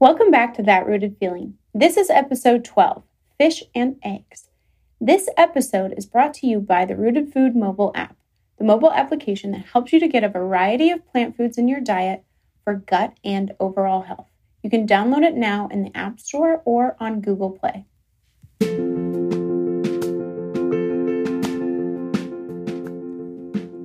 Welcome back to That Rooted Feeling. This is episode 12 Fish and Eggs. This episode is brought to you by the Rooted Food mobile app, the mobile application that helps you to get a variety of plant foods in your diet for gut and overall health. You can download it now in the App Store or on Google Play.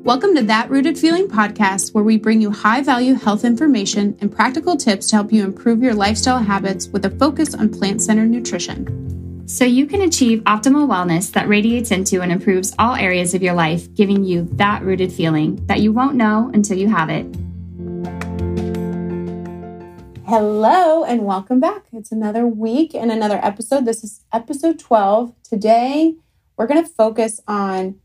Welcome to That Rooted Feeling podcast, where we bring you high value health information and practical tips to help you improve your lifestyle habits with a focus on plant centered nutrition. So you can achieve optimal wellness that radiates into and improves all areas of your life, giving you that rooted feeling that you won't know until you have it. Hello, and welcome back. It's another week and another episode. This is episode 12. Today, we're going to focus on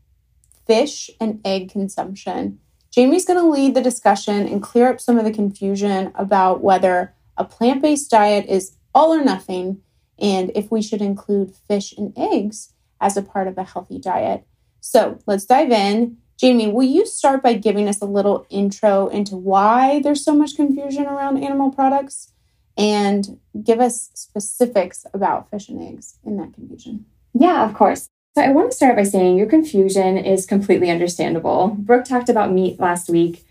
fish and egg consumption. Jamie's going to lead the discussion and clear up some of the confusion about whether a plant based diet is all or nothing and if we should include fish and eggs as a part of a healthy diet. So let's dive in. Jamie, will you start by giving us a little intro into why there's so much confusion around animal products and give us specifics about fish and eggs in that confusion? Yeah, of course. So I want to start by saying your confusion is completely understandable. Brooke talked about meat last week.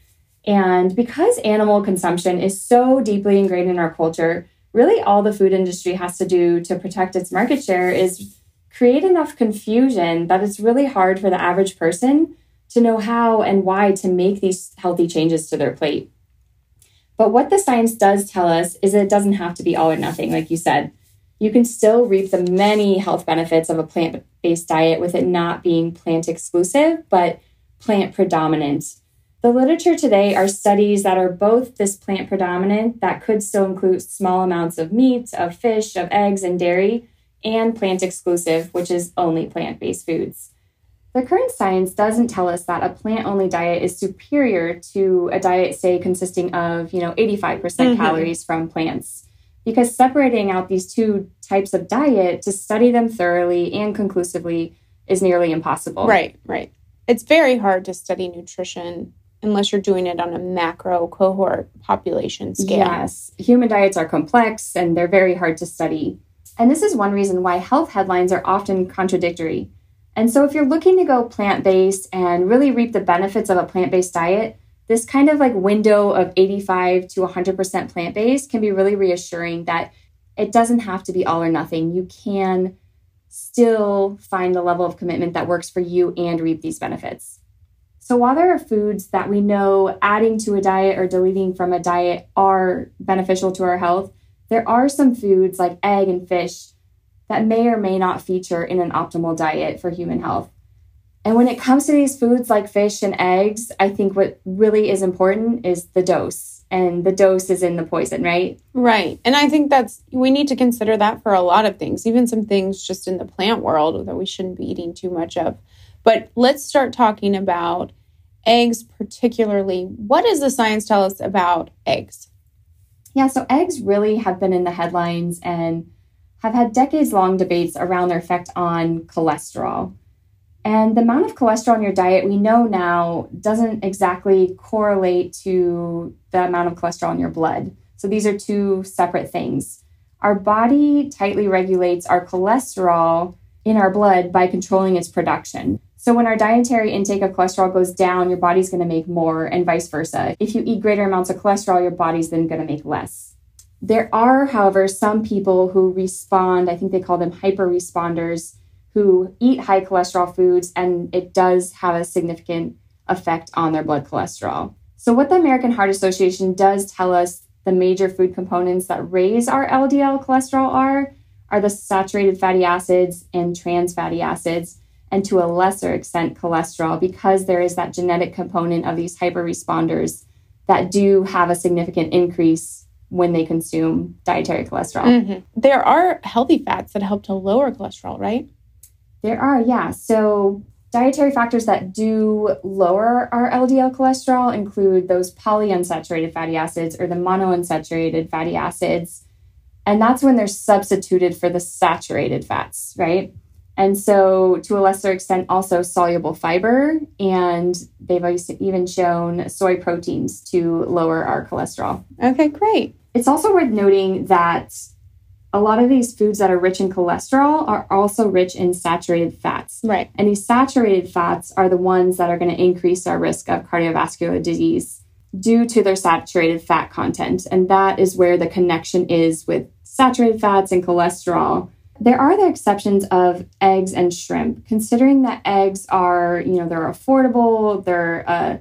And because animal consumption is so deeply ingrained in our culture, really all the food industry has to do to protect its market share is create enough confusion that it's really hard for the average person to know how and why to make these healthy changes to their plate. But what the science does tell us is it doesn't have to be all or nothing, like you said you can still reap the many health benefits of a plant based diet with it not being plant exclusive, but plant predominant. The literature today are studies that are both this plant predominant, that could still include small amounts of meat, of fish, of eggs, and dairy, and plant exclusive, which is only plant based foods. The current science doesn't tell us that a plant only diet is superior to a diet, say, consisting of, you know, 85% mm hmm calories from plants because separating out these two types of diet to study them thoroughly and conclusively is nearly impossible. Right, right. It's very hard to study nutrition unless you're doing it on a macro cohort population scale. Yes, human diets are complex and they're very hard to study. And this is one reason why health headlines are often contradictory. And so, if you're looking to go plant based and really reap the benefits of a plant based diet, this kind of like window of 85 to 100% plant based can be really reassuring that it doesn't have to be all or nothing. You can still find the level of commitment that works for you and reap these benefits. So, while there are foods that we know adding to a diet or deleting from a diet are beneficial to our health, there are some foods like egg and fish that may or may not feature in an optimal diet for human health. And when it comes to these foods like fish and eggs, I think what really is important is the dose. And the dose is in the poison, right? Right. And I think that's, we need to consider that for a lot of things, even some things just in the plant world that we shouldn't be eating too much of. But let's start talking about eggs, particularly. What does the science tell us about eggs? Yeah, so eggs really have been in the headlines and have had decades long debates around their effect on cholesterol. And the amount of cholesterol in your diet, we know now, doesn't exactly correlate to the amount of cholesterol in your blood. So these are two separate things. Our body tightly regulates our cholesterol in our blood by controlling its production. So when our dietary intake of cholesterol goes down, your body's going to make more, and vice versa. If you eat greater amounts of cholesterol, your body's then going to make less. There are, however, some people who respond, I think they call them hyper responders who eat high cholesterol foods, and it does have a significant effect on their blood cholesterol. So, what the American Heart Association does tell us the major food components that raise our LDL cholesterol are are the saturated fatty acids and trans fatty acids, and to a lesser extent, cholesterol, because there is that genetic component of these hyper responders that do have a significant increase when they consume dietary cholesterol. Mm-hmm. There are healthy fats that help to lower cholesterol, right? There are, yeah. So dietary factors that do lower our LDL cholesterol include those polyunsaturated fatty acids or the monounsaturated fatty acids. And that's when they're substituted for the saturated fats, right? And so, to a lesser extent, also soluble fiber. And they've even shown soy proteins to lower our cholesterol. Okay, great. It's also worth noting that a lot of these foods that are rich in cholesterol are also rich in saturated fats. Right. And these saturated fats are the ones that are going to increase our risk of cardiovascular disease due to their saturated fat content. And that is where the connection is with saturated fats and cholesterol. There are the exceptions of eggs and shrimp, considering that eggs are, you know, they're affordable, they're a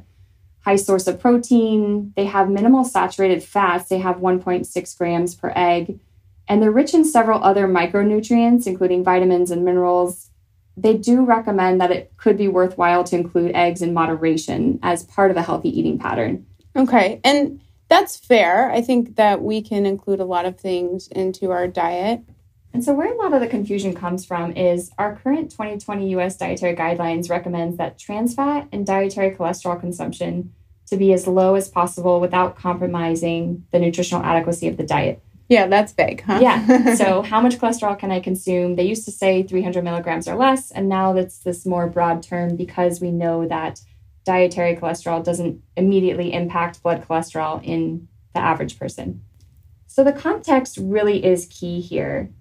high source of protein, they have minimal saturated fats, they have 1.6 grams per egg, and they're rich in several other micronutrients, including vitamins and minerals. They do recommend that it could be worthwhile to include eggs in moderation as part of a healthy eating pattern. Okay. And that's fair. I think that we can include a lot of things into our diet. And so, where a lot of the confusion comes from is our current 2020 US dietary guidelines recommends that trans fat and dietary cholesterol consumption to be as low as possible without compromising the nutritional adequacy of the diet. Yeah, that's big, huh? Yeah. So, how much cholesterol can I consume? They used to say 300 milligrams or less, and now that's this more broad term because we know that dietary cholesterol doesn't immediately impact blood cholesterol in the average person. So, the context really is key here.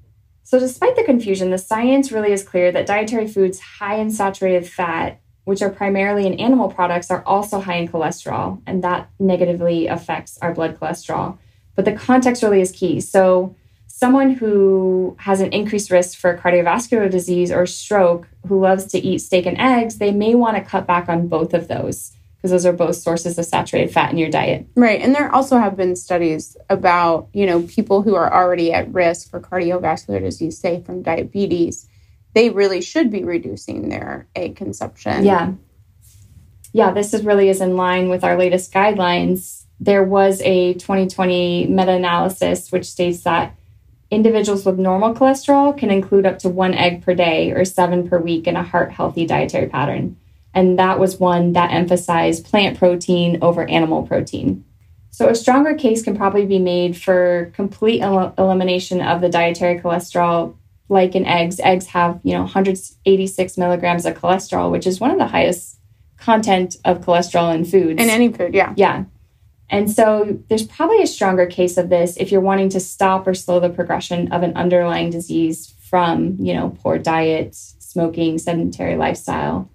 So, despite the confusion, the science really is clear that dietary foods high in saturated fat, which are primarily in animal products, are also high in cholesterol, and that negatively affects our blood cholesterol. But the context really is key. So, someone who has an increased risk for cardiovascular disease or stroke who loves to eat steak and eggs, they may want to cut back on both of those because those are both sources of saturated fat in your diet. Right. And there also have been studies about, you know, people who are already at risk for cardiovascular disease, say from diabetes, they really should be reducing their egg consumption. Yeah. Yeah, this is really is in line with our latest guidelines. There was a 2020 meta-analysis which states that individuals with normal cholesterol can include up to one egg per day or seven per week in a heart healthy dietary pattern. And that was one that emphasized plant protein over animal protein. So, a stronger case can probably be made for complete el- elimination of the dietary cholesterol, like in eggs. Eggs have, you know, 186 milligrams of cholesterol, which is one of the highest content of cholesterol in foods. In any food, yeah. Yeah. And so there's probably a stronger case of this if you're wanting to stop or slow the progression of an underlying disease from, you know, poor diet, smoking, sedentary lifestyle,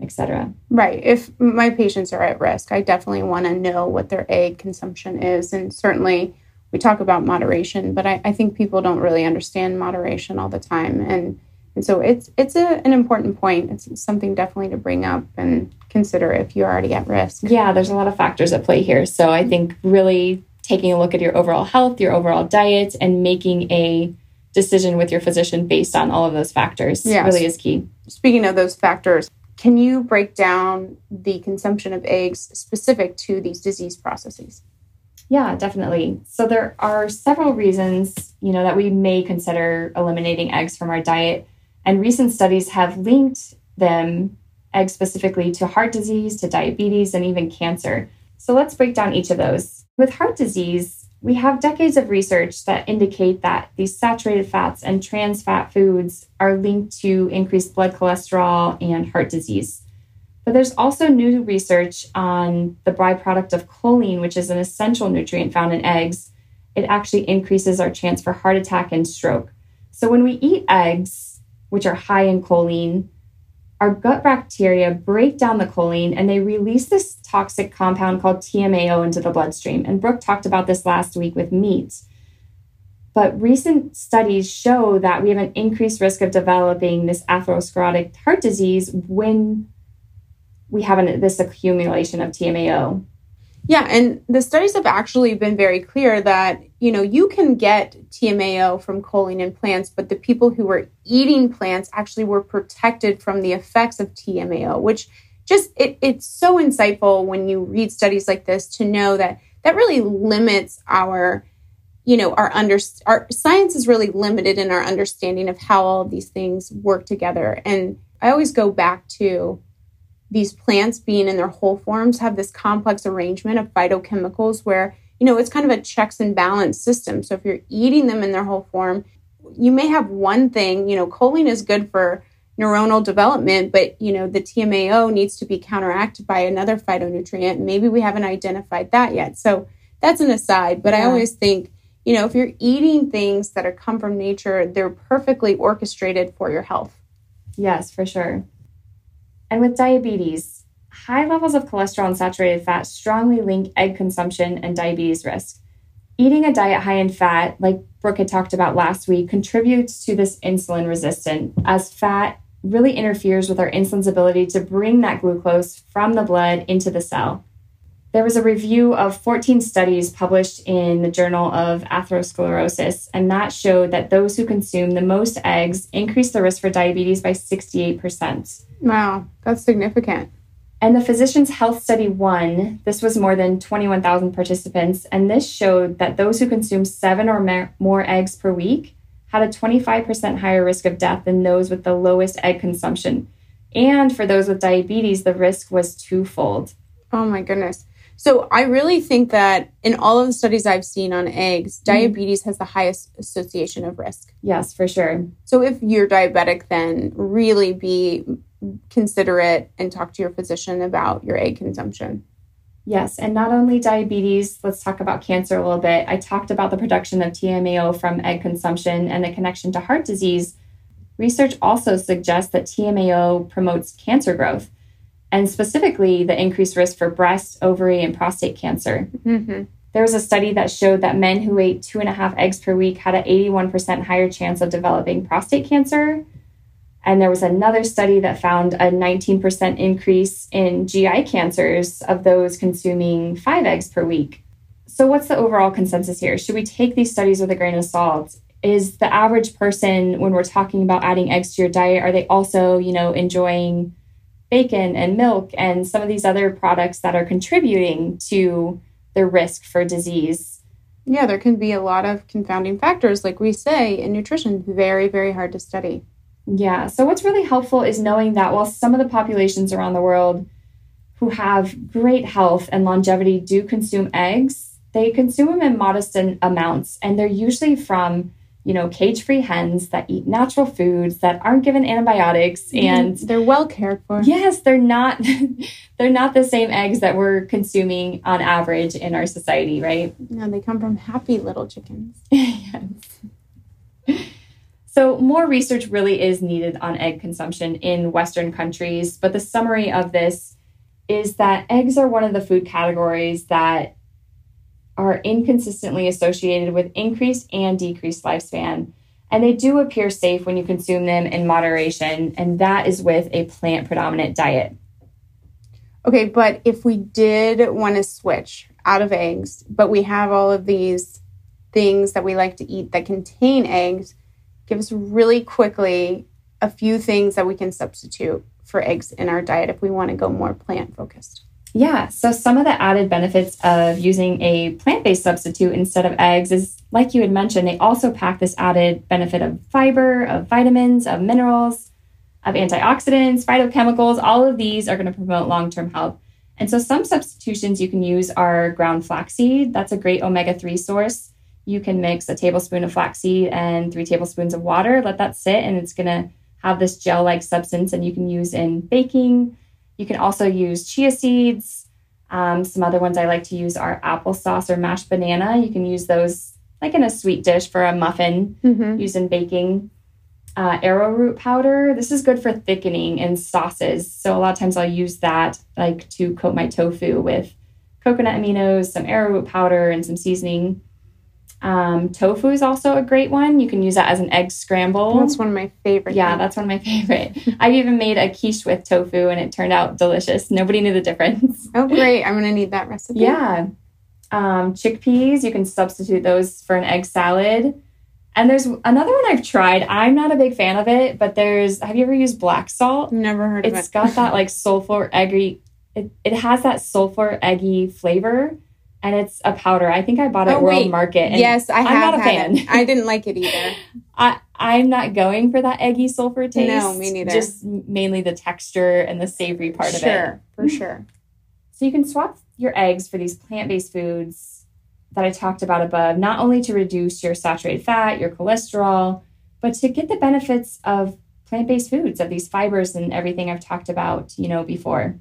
etc. Right. If my patients are at risk, I definitely want to know what their egg consumption is. And certainly we talk about moderation, but I, I think people don't really understand moderation all the time. And and so it's it's a, an important point. It's something definitely to bring up and consider if you're already at risk. Yeah, there's a lot of factors at play here. So I think really taking a look at your overall health, your overall diet, and making a decision with your physician based on all of those factors yes. really is key. Speaking of those factors, can you break down the consumption of eggs specific to these disease processes? Yeah, definitely. So there are several reasons, you know, that we may consider eliminating eggs from our diet. And recent studies have linked them, eggs specifically, to heart disease, to diabetes, and even cancer. So let's break down each of those. With heart disease, we have decades of research that indicate that these saturated fats and trans fat foods are linked to increased blood cholesterol and heart disease. But there's also new research on the byproduct of choline, which is an essential nutrient found in eggs. It actually increases our chance for heart attack and stroke. So when we eat eggs, which are high in choline, our gut bacteria break down the choline and they release this toxic compound called TMAO into the bloodstream. And Brooke talked about this last week with meat. But recent studies show that we have an increased risk of developing this atherosclerotic heart disease when we have an, this accumulation of TMAO. Yeah, and the studies have actually been very clear that, you know, you can get TMAO from choline in plants, but the people who were eating plants actually were protected from the effects of TMAO, which just it, it's so insightful when you read studies like this to know that that really limits our you know our under our science is really limited in our understanding of how all of these things work together. And i always go back to these plants being in their whole forms have this complex arrangement of phytochemicals where you know it's kind of a checks and balance system so if you're eating them in their whole form you may have one thing you know choline is good for neuronal development but you know the tmao needs to be counteracted by another phytonutrient maybe we haven't identified that yet so that's an aside, but I always think, you know, if you're eating things that are come from nature, they're perfectly orchestrated for your health. Yes, for sure. And with diabetes, high levels of cholesterol and saturated fat strongly link egg consumption and diabetes risk. Eating a diet high in fat, like Brooke had talked about last week, contributes to this insulin resistance as fat really interferes with our insulin's ability to bring that glucose from the blood into the cell. There was a review of 14 studies published in the Journal of Atherosclerosis, and that showed that those who consume the most eggs increase the risk for diabetes by 68%. Wow, that's significant. And the Physicians Health Study 1, this was more than 21,000 participants, and this showed that those who consume seven or more eggs per week had a 25% higher risk of death than those with the lowest egg consumption. And for those with diabetes, the risk was twofold. Oh my goodness. So I really think that in all of the studies I've seen on eggs, mm-hmm. diabetes has the highest association of risk. Yes, for sure. So if you're diabetic, then really be considerate and talk to your physician about your egg consumption. Yes, and not only diabetes, let's talk about cancer a little bit. I talked about the production of TMAO from egg consumption and the connection to heart disease. Research also suggests that TMAO promotes cancer growth, and specifically the increased risk for breast, ovary, and prostate cancer. Mm-hmm. There was a study that showed that men who ate two and a half eggs per week had an 81% higher chance of developing prostate cancer. And there was another study that found a 19% increase in GI cancers of those consuming five eggs per week. So, what's the overall consensus here? Should we take these studies with a grain of salt? Is the average person, when we're talking about adding eggs to your diet, are they also, you know, enjoying bacon and milk and some of these other products that are contributing to the risk for disease? Yeah, there can be a lot of confounding factors, like we say in nutrition, very, very hard to study. Yeah. So, what's really helpful is knowing that while some of the populations around the world who have great health and longevity do consume eggs, they consume them in modest amounts. And they're usually from, you know, cage free hens that eat natural foods that aren't given antibiotics. Mm-hmm. And they're well cared for. yes, they're not. They're not the same eggs that we're consuming on average in our society, right? No, they come from happy little chickens. yes. So, more research really is needed on egg consumption in Western countries, but the summary of this is that eggs are one of the food categories that are inconsistently associated with increased and decreased lifespan. And they do appear safe when you consume them in moderation, and that is with a plant predominant diet. Okay, but if we did want to switch out of eggs, but we have all of these things that we like to eat that contain eggs, give us really quickly a few things that we can substitute for eggs in our diet if we want to go more plant focused. Yeah, so some of the added benefits of using a plant based substitute instead of eggs is, like you had mentioned, they also pack this added benefit of fiber, of vitamins, of minerals, of antioxidants, phytochemicals. All of these are going to promote long term health. And so, some substitutions you can use are ground flaxseed. That's a great omega 3 source. You can mix a tablespoon of flaxseed and three tablespoons of water, let that sit, and it's going to have this gel like substance, and you can use in baking. You can also use chia seeds. Um, some other ones I like to use are applesauce or mashed banana. You can use those like in a sweet dish for a muffin, Mm-hmm. used in baking. Uh, arrowroot powder. This is good for thickening in sauces. So a lot of times I'll use that like to coat my tofu with coconut aminos, some arrowroot powder, and some seasoning. Um, tofu is also a great one. You can use that as an egg scramble. That's one of my favorite. Yeah, things. that's one of my favorite. I've even made a quiche with tofu and it turned out delicious. Nobody knew the difference. oh great. I'm gonna need that recipe. Yeah. Um, chickpeas, you can substitute those for an egg salad. And there's another one I've tried. I'm not a big fan of it, but there's have you ever used black salt? Never heard of It's It's got that like sulfur eggy it, it has that sulfur eggy flavor and it's a powder. I think I bought it Oh, at World wait. Market. And yes, I have. I'm not a fan. it. I didn't like it either. I I'm not going for that eggy sulfur taste. No, me neither. Just mainly the texture and the savory part of it. sure, for mm-hmm. sure. So you can swap your eggs for these plant-based foods that I talked about above, not only to reduce your saturated fat, your cholesterol, but to get the benefits of plant-based foods, of these fibers and everything I've talked about, you know, before.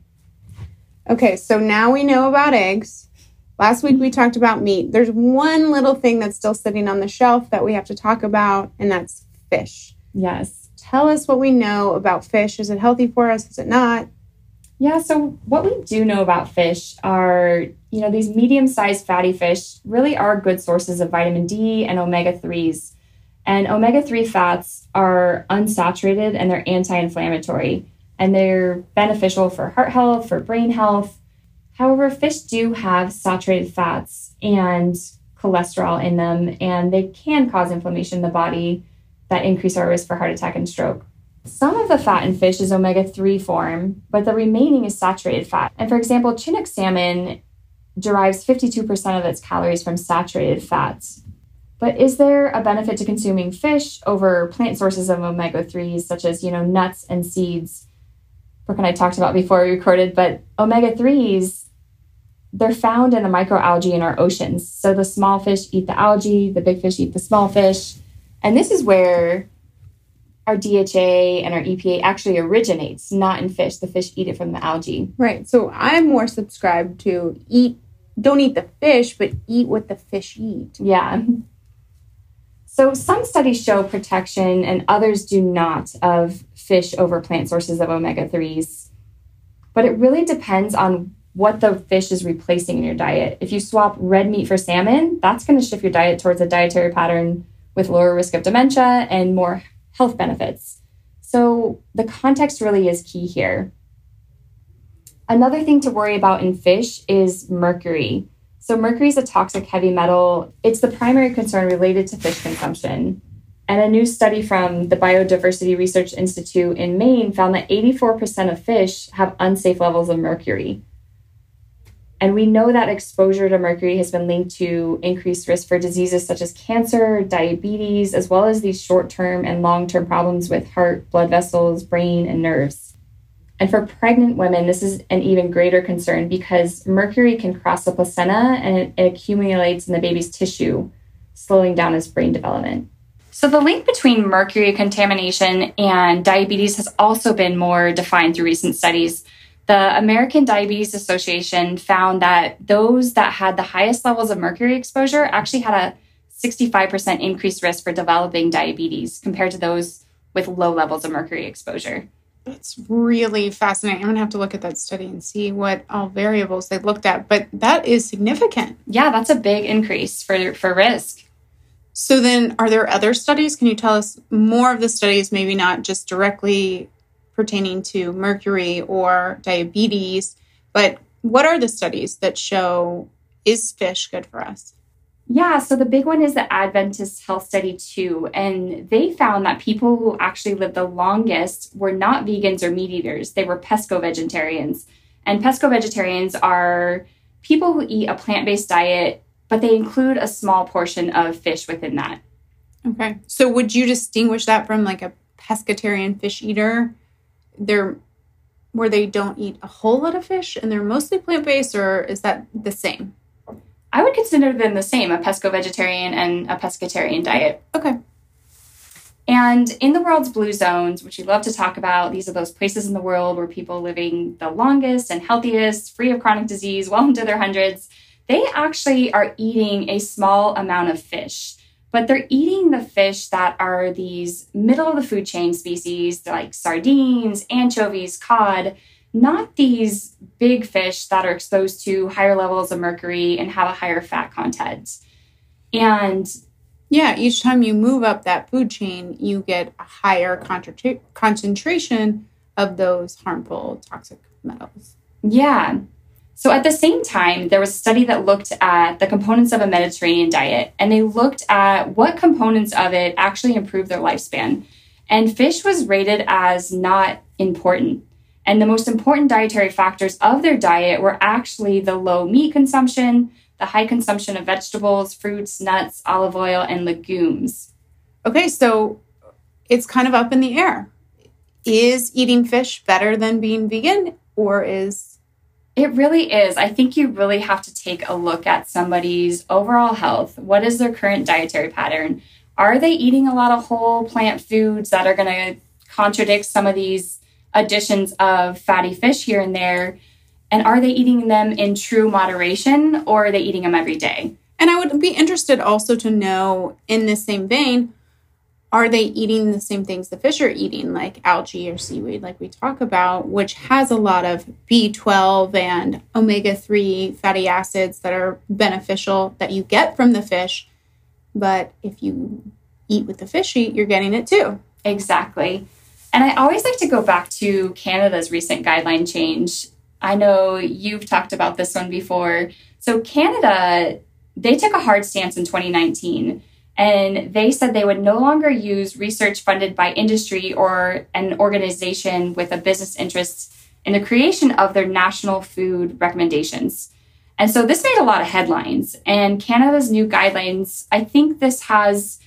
Okay, so now we know about eggs. Last week we talked about meat. There's one little thing that's still sitting on the shelf that we have to talk about, and that's fish. Yes. Tell us what we know about fish. Is it healthy for us? Is it not? Yeah, so what we do know about fish are, you know, these medium sized fatty fish really are good sources of vitamin D and omega 3s. And omega 3 fats are unsaturated and they're anti inflammatory and they're beneficial for heart health, for brain health. However, fish do have saturated fats and cholesterol in them, and they can cause inflammation in the body that increase our risk for heart attack and stroke. Some of the fat in fish is omega 3 form, but the remaining is saturated fat. And for example, Chinook salmon derives 52% of its calories from saturated fats. But is there a benefit to consuming fish over plant sources of omega 3s, such as, you know, nuts and seeds? Brooke and I talked about before we recorded, but omega 3s, they're found in the microalgae in our oceans. So the small fish eat the algae, the big fish eat the small fish. And this is where our DHA and our EPA actually originates, not in fish. The fish eat it from the algae. Right. So I'm more subscribed to eat, don't eat the fish, but eat what the fish eat. Yeah. So some studies show protection and others do not of fish over plant sources of omega 3s. But it really depends on what the fish is replacing in your diet. If you swap red meat for salmon, that's going to shift your diet towards a dietary pattern with lower risk of dementia and more health benefits. So the context really is key here. Another thing to worry about in fish is mercury. So, mercury is a toxic heavy metal. It's the primary concern related to fish consumption. And a new study from the Biodiversity Research Institute in Maine found that 84% of fish have unsafe levels of mercury. And we know that exposure to mercury has been linked to increased risk for diseases such as cancer, diabetes, as well as these short term and long term problems with heart, blood vessels, brain, and nerves. And for pregnant women, this is an even greater concern because mercury can cross the placenta and it, accumulates in the baby's tissue, slowing down his brain development. So, the link between mercury contamination and diabetes has also been more defined through recent studies. The American Diabetes Association found that those that had the highest levels of mercury exposure actually had a 65% increased risk for developing diabetes compared to those with low levels of mercury exposure. That's really fascinating. I'm going to have to look at that study and see what all variables they looked at, but that is significant. Yeah, that's a big increase for, for risk. So, then are there other studies? Can you tell us more of the studies, maybe not just directly pertaining to mercury or diabetes, but what are the studies that show is fish good for us? Yeah, so the big one is the Adventist Health Study 2. And they found that people who actually lived the longest were not vegans or meat eaters, they were pesco vegetarians. And pesco vegetarians are people who eat a plant based diet, but they include a small portion of fish within that. Okay. So would you distinguish that from like a pescatarian fish eater? they're where they don't eat a whole lot of fish and they're mostly plant based, or is that the same? I would consider them the same a pesco vegetarian and a pescatarian diet. Okay. And in the world's blue zones, which we love to talk about, these are those places in the world where people living the longest and healthiest, free of chronic disease, well into their hundreds, they actually are eating a small amount of fish but they're eating the fish that are these middle of the food chain species like sardines, anchovies, cod, not these big fish that are exposed to higher levels of mercury and have a higher fat content. And yeah, each time you move up that food chain, you get a higher contra- concentration of those harmful toxic metals. Yeah. So at the same time, there was a study that looked at the components of a Mediterranean diet, and they looked at what components of it actually improve their lifespan. And fish was rated as not important. And the most important dietary factors of their diet were actually the low meat consumption, the high consumption of vegetables, fruits, nuts, olive oil, and legumes. Okay, so it's kind of up in the air. Is eating fish better than being vegan, or is it really is. I think you really have to take a look at somebody's overall health. What is their current dietary pattern? Are they eating a lot of whole plant foods that are going to contradict some of these additions of fatty fish here and there? And are they eating them in true moderation or are they eating them every day? And I would be interested also to know, in the same vein, are they eating the same things the fish are eating, like algae or seaweed, like we talk about, which has a lot of B12 and omega 3 fatty acids that are beneficial that you get from the fish. But if you eat with the fish eat, you're getting it too. Exactly. And I always like to go back to Canada's recent guideline change. I know you've talked about this one before. So, Canada, they took a hard stance in 2019 and they said they would no longer use research funded by industry or an organization with a business interest in the creation of their national food recommendations. And so this made a lot of headlines. And Canada's new guidelines, I think this has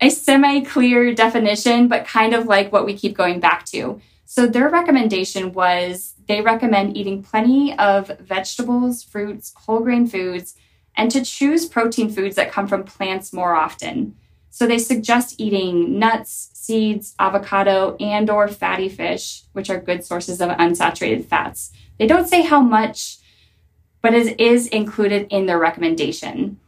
a semi clear definition, but kind of like what we keep going back to. So their recommendation was they recommend eating plenty of vegetables, fruits, whole grain foods, and to choose protein foods that come from plants more often. So they suggest eating nuts, seeds, avocado, and or fatty fish, which are good sources of unsaturated fats. They don't say how much, but it is included in their recommendation.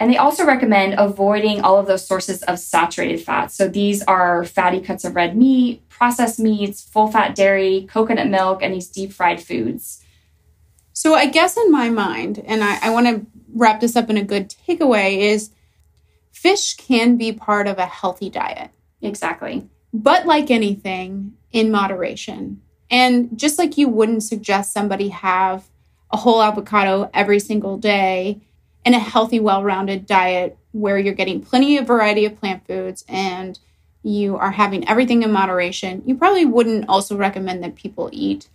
And they also recommend avoiding all of those sources of saturated fats. So these are fatty cuts of red meat, processed meats, full fat dairy, coconut milk, and these deep fried foods. So I guess in my mind, and I, I want to wrap this up in a good takeaway is fish can be part of a healthy diet. Exactly. But like anything, in moderation. And just like you wouldn't suggest somebody have a whole avocado every single day in a healthy, well rounded diet where you're getting plenty of variety of plant foods and you are having everything in moderation, you probably wouldn't also recommend that people eat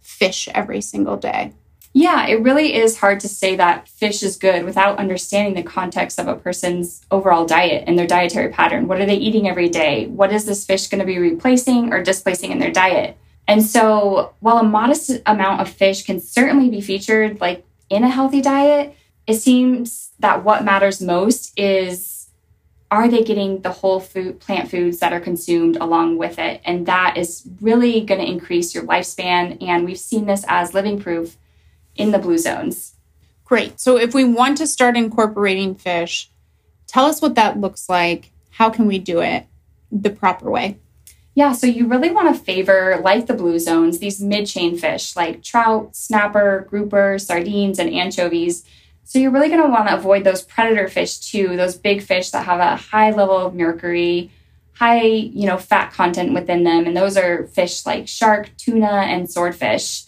fish every single day. Yeah, it really is hard to say that fish is good without understanding the context of a person's overall diet and their dietary pattern. What are they eating every day? What is this fish going to be replacing or displacing in their diet? And so, while a modest amount of fish can certainly be featured like in a healthy diet, it seems that what matters most is are they getting the whole food plant foods that are consumed along with it? And that is really going to increase your lifespan and we've seen this as living proof in the blue zones. Great. So if we want to start incorporating fish, tell us what that looks like. How can we do it the proper way? Yeah, so you really want to favor, like the blue zones, these mid chain fish like trout, snapper, grouper, sardines, and anchovies. So you're really going to want to avoid those predator fish too, those big fish that have a high level of mercury, high, you know, fat content within them. And those are fish like shark, tuna, and swordfish.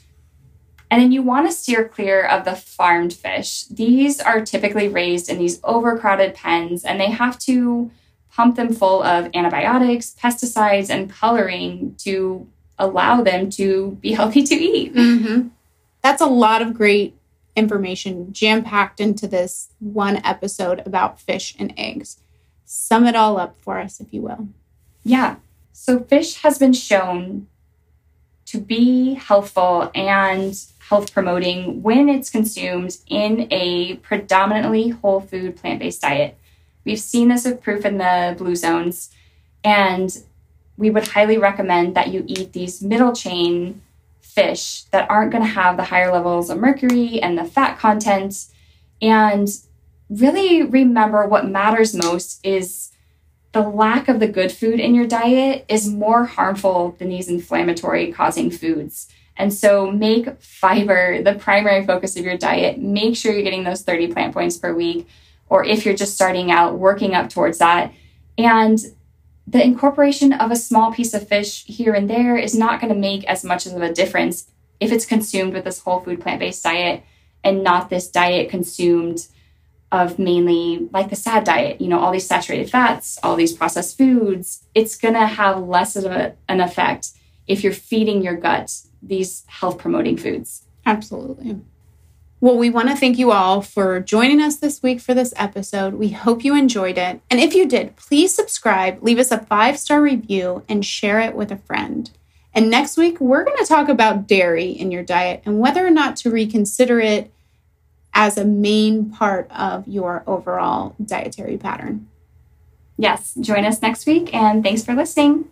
And then you want to steer clear of the farmed fish. These are typically raised in these overcrowded pens and they have to pump them full of antibiotics, pesticides, and coloring to allow them to be healthy to eat. Mm-hmm. That's a lot of great information jam packed into this one episode about fish and eggs. Sum it all up for us, if you will. Yeah. So, fish has been shown to be healthful and health promoting when it's consumed in a predominantly whole food plant based diet. We've seen this with proof in the blue zones, and we would highly recommend that you eat these middle chain fish that aren't going to have the higher levels of mercury and the fat content. And really remember what matters most is the lack of the good food in your diet is more harmful than these inflammatory causing foods. And so make fiber the primary focus of your diet. Make sure you're getting those 30 plant points per week. Or if you're just starting out, working up towards that. And the incorporation of a small piece of fish here and there is not going to make as much of a difference if it's consumed with this whole food plant based diet and not this diet consumed of mainly like the sad diet, you know, all these saturated fats, all these processed foods. It's going to have less of a, an effect if you're feeding your gut these health promoting foods. Absolutely. Well, we want to thank you all for joining us this week for this episode. We hope you enjoyed it. And if you did, please subscribe, leave us a five star review, and share it with a friend. And next week, we're going to talk about dairy in your diet and whether or not to reconsider it as a main part of your overall dietary pattern. Yes, join us next week, and thanks for listening.